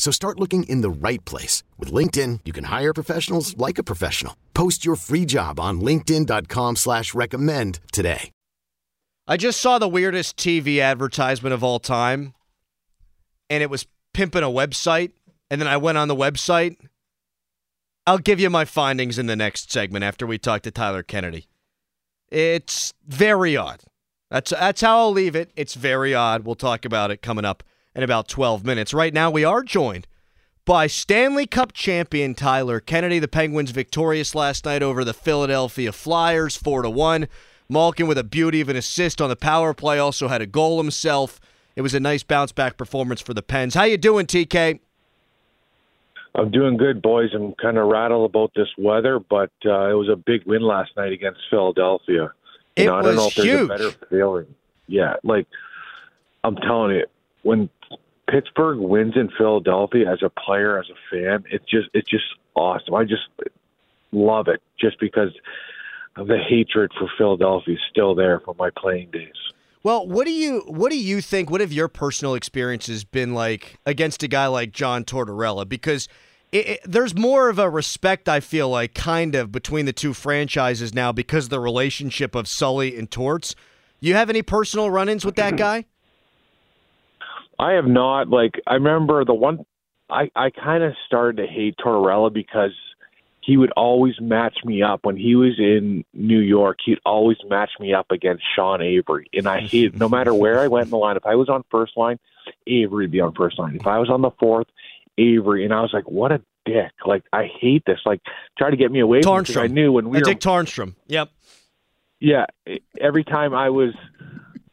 So start looking in the right place. With LinkedIn, you can hire professionals like a professional. Post your free job on linkedin.com slash recommend today. I just saw the weirdest TV advertisement of all time, and it was pimping a website, and then I went on the website. I'll give you my findings in the next segment after we talk to Tyler Kennedy. It's very odd. That's that's how I'll leave it. It's very odd. We'll talk about it coming up in about 12 minutes. Right now, we are joined by Stanley Cup champion Tyler Kennedy. The Penguins victorious last night over the Philadelphia Flyers, four to one. Malkin with a beauty of an assist on the power play, also had a goal himself. It was a nice bounce back performance for the Pens. How you doing, TK? I'm doing good, boys. I'm kind of rattled about this weather, but uh, it was a big win last night against Philadelphia. You It know, I don't know was if there's huge. a better feeling. Yeah, like I'm telling you, when Pittsburgh wins in Philadelphia as a player, as a fan, it's just it's just awesome. I just love it just because of the hatred for Philadelphia is still there from my playing days. Well, what do you what do you think? What have your personal experiences been like against a guy like John Tortorella? Because it, it, there's more of a respect I feel like kind of between the two franchises now because of the relationship of Sully and Torts. You have any personal run-ins with that guy? I have not like I remember the one I I kind of started to hate Tortorella because he would always match me up when he was in New York. He'd always match me up against Sean Avery, and I hated no matter where I went in the line. If I was on first line, Avery would be on first line. If I was on the fourth, Avery, and I was like, what a dick! Like I hate this. Like try to get me away from it 'cause I knew when we Uh, were Dick Tarnstrom. Yep. yeah, every time I was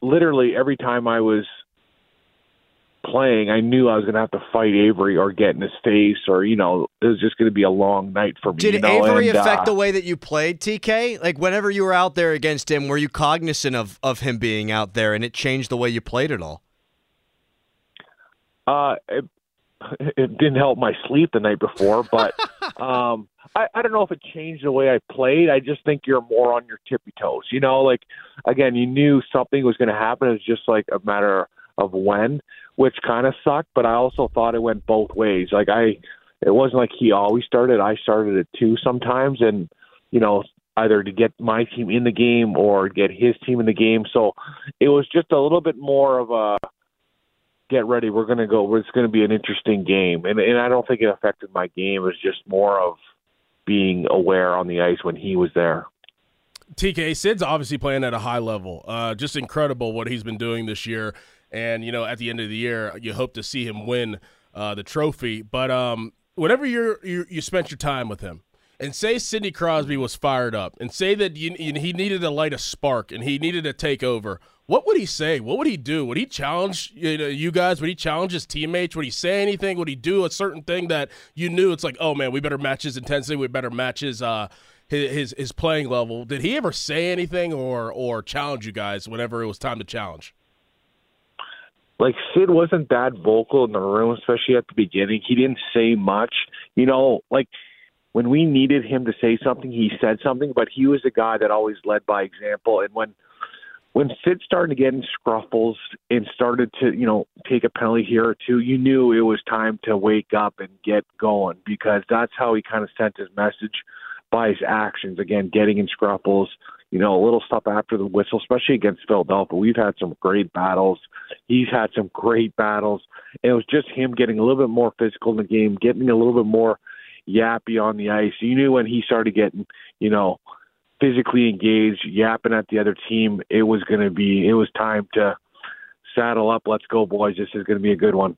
literally every time I was playing, I knew I was going to have to fight Avery or get in his face, or you know, it was just going to be a long night for me. Did you know? Avery and, affect uh, the way that you played, TK? Like whenever you were out there against him, were you cognizant of of him being out there, and it changed the way you played at all? Uh, it, it didn't help my sleep the night before, but um, I, I don't know if it changed the way I played. I just think you're more on your tippy toes. You know, like again, you knew something was going to happen. It was just like a matter of when, which kind of sucked. But I also thought it went both ways. Like I, it wasn't like he always started. I started it too sometimes, and you know, either to get my team in the game or get his team in the game. So it was just a little bit more of a get ready. We're going to go. It's going to be an interesting game, and and I don't think it affected my game. It was just more of being aware on the ice when he was there. TK Sid's obviously playing at a high level. Uh, just incredible what he's been doing this year. And you know, at the end of the year, you hope to see him win uh, the trophy. But um, whenever you you spent your time with him, and say Sidney Crosby was fired up, and say that you, you, he needed to light a spark and he needed to take over, what would he say? What would he do? Would he challenge you, know, you guys? Would he challenge his teammates? Would he say anything? Would he do a certain thing that you knew it's like, oh man, we better match his intensity. We better match his uh, his his playing level. Did he ever say anything or or challenge you guys whenever it was time to challenge? Like Sid wasn't that vocal in the room, especially at the beginning. He didn't say much. You know, like when we needed him to say something, he said something. But he was a guy that always led by example. And when when Sid started to get in scruffles and started to, you know, take a penalty here or two, you knew it was time to wake up and get going because that's how he kind of sent his message by his actions. Again, getting in scruffles, you know, a little stuff after the whistle, especially against Philadelphia. We've had some great battles. He's had some great battles. And it was just him getting a little bit more physical in the game, getting a little bit more yappy on the ice. You knew when he started getting, you know, physically engaged, yapping at the other team, it was going to be, it was time to saddle up. Let's go, boys. This is going to be a good one.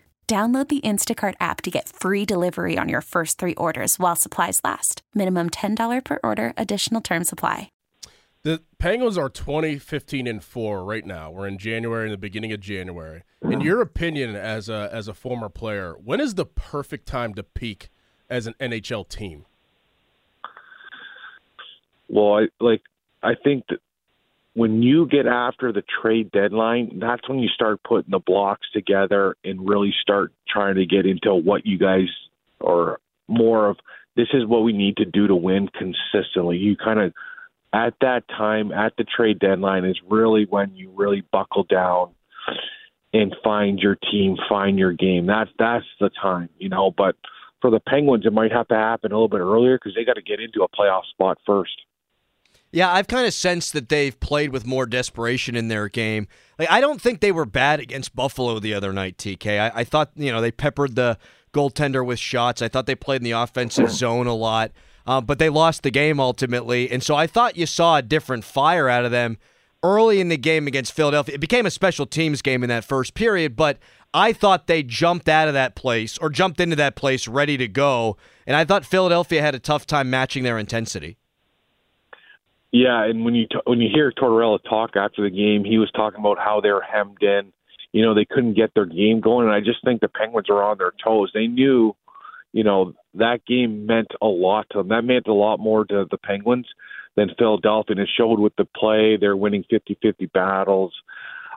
Download the Instacart app to get free delivery on your first three orders while supplies last. Minimum $10 per order, additional term supply. The Penguins are 20, 15, and 4 right now. We're in January, in the beginning of January. In your opinion, as a, as a former player, when is the perfect time to peak as an NHL team? Well, I like I think that when you get after the trade deadline, that's when you start putting the blocks together and really start trying to get into what you guys are more of this is what we need to do to win consistently. You kind of at that time at the trade deadline is really when you really buckle down and find your team, find your game. That's that's the time, you know, but for the Penguins it might have to happen a little bit earlier because they got to get into a playoff spot first. Yeah, I've kind of sensed that they've played with more desperation in their game. Like I don't think they were bad against Buffalo the other night, TK. I, I thought you know they peppered the goaltender with shots. I thought they played in the offensive zone a lot, uh, but they lost the game ultimately. And so I thought you saw a different fire out of them early in the game against Philadelphia. It became a special teams game in that first period, but I thought they jumped out of that place or jumped into that place ready to go. And I thought Philadelphia had a tough time matching their intensity. Yeah, and when you t- when you hear Tortorella talk after the game, he was talking about how they're hemmed in. You know, they couldn't get their game going, and I just think the Penguins are on their toes. They knew, you know, that game meant a lot to them. That meant a lot more to the Penguins than Philadelphia, and it showed with the play. They're winning 50-50 battles.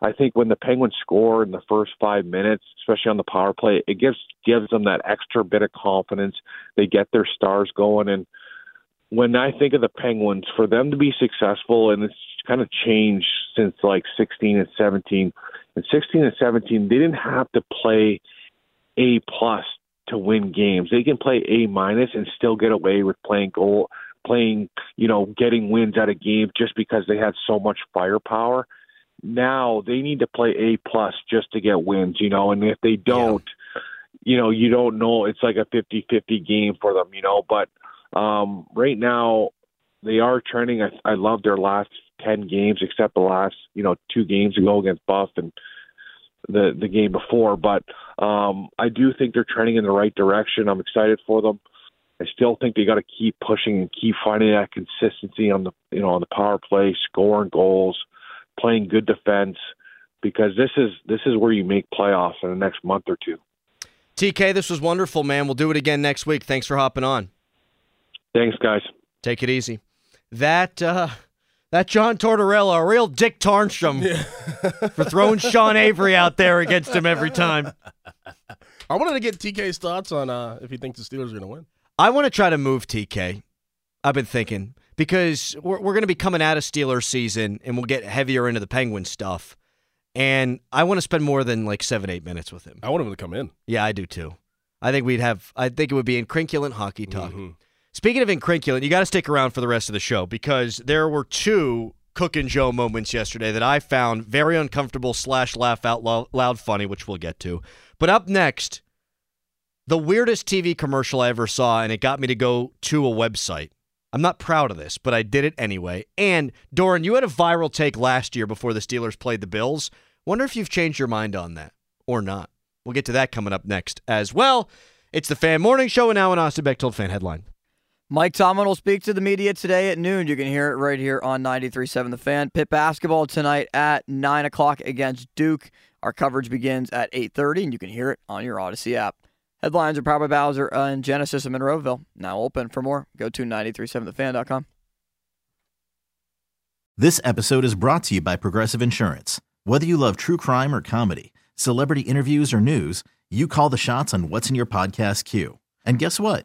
I think when the Penguins score in the first five minutes, especially on the power play, it gives gives them that extra bit of confidence. They get their stars going, and when I think of the Penguins, for them to be successful, and it's kind of changed since like 16 and 17. In 16 and 17, they didn't have to play A plus to win games. They can play A minus and still get away with playing goal, playing you know, getting wins out of games just because they had so much firepower. Now they need to play A plus just to get wins, you know, and if they don't, yeah. you know, you don't know. It's like a 50-50 game for them, you know, but um, right now, they are trending. I, I love their last ten games, except the last you know two games ago against Buff and the the game before. But um, I do think they're trending in the right direction. I'm excited for them. I still think they got to keep pushing and keep finding that consistency on the you know on the power play, scoring goals, playing good defense, because this is this is where you make playoffs in the next month or two. TK, this was wonderful, man. We'll do it again next week. Thanks for hopping on. Thanks, guys. Take it easy. That uh, that John Tortorella, a real Dick Tarnstrom yeah. for throwing Sean Avery out there against him every time. I wanted to get TK's thoughts on uh, if he thinks the Steelers are going to win. I want to try to move TK. I've been thinking because we're, we're going to be coming out of Steelers season and we'll get heavier into the Penguin stuff. And I want to spend more than like seven, eight minutes with him. I want him to come in. Yeah, I do too. I think we'd have, I think it would be incrinculant hockey talk. Mm-hmm. Speaking of incrinculant, you got to stick around for the rest of the show because there were two Cook and Joe moments yesterday that I found very uncomfortable slash laugh out loud funny, which we'll get to. But up next, the weirdest TV commercial I ever saw, and it got me to go to a website. I'm not proud of this, but I did it anyway. And Dorin, you had a viral take last year before the Steelers played the Bills. Wonder if you've changed your mind on that or not. We'll get to that coming up next as well. It's the Fan Morning Show, and now an Austin Bechtold fan headline. Mike Tomlin will speak to the media today at noon. You can hear it right here on 93.7 The Fan. Pitt basketball tonight at 9 o'clock against Duke. Our coverage begins at 8.30, and you can hear it on your Odyssey app. Headlines are powered by Bowser and Genesis of Monroeville. Now open. For more, go to 937thefan.com. This episode is brought to you by Progressive Insurance. Whether you love true crime or comedy, celebrity interviews or news, you call the shots on what's in your podcast queue. And guess what?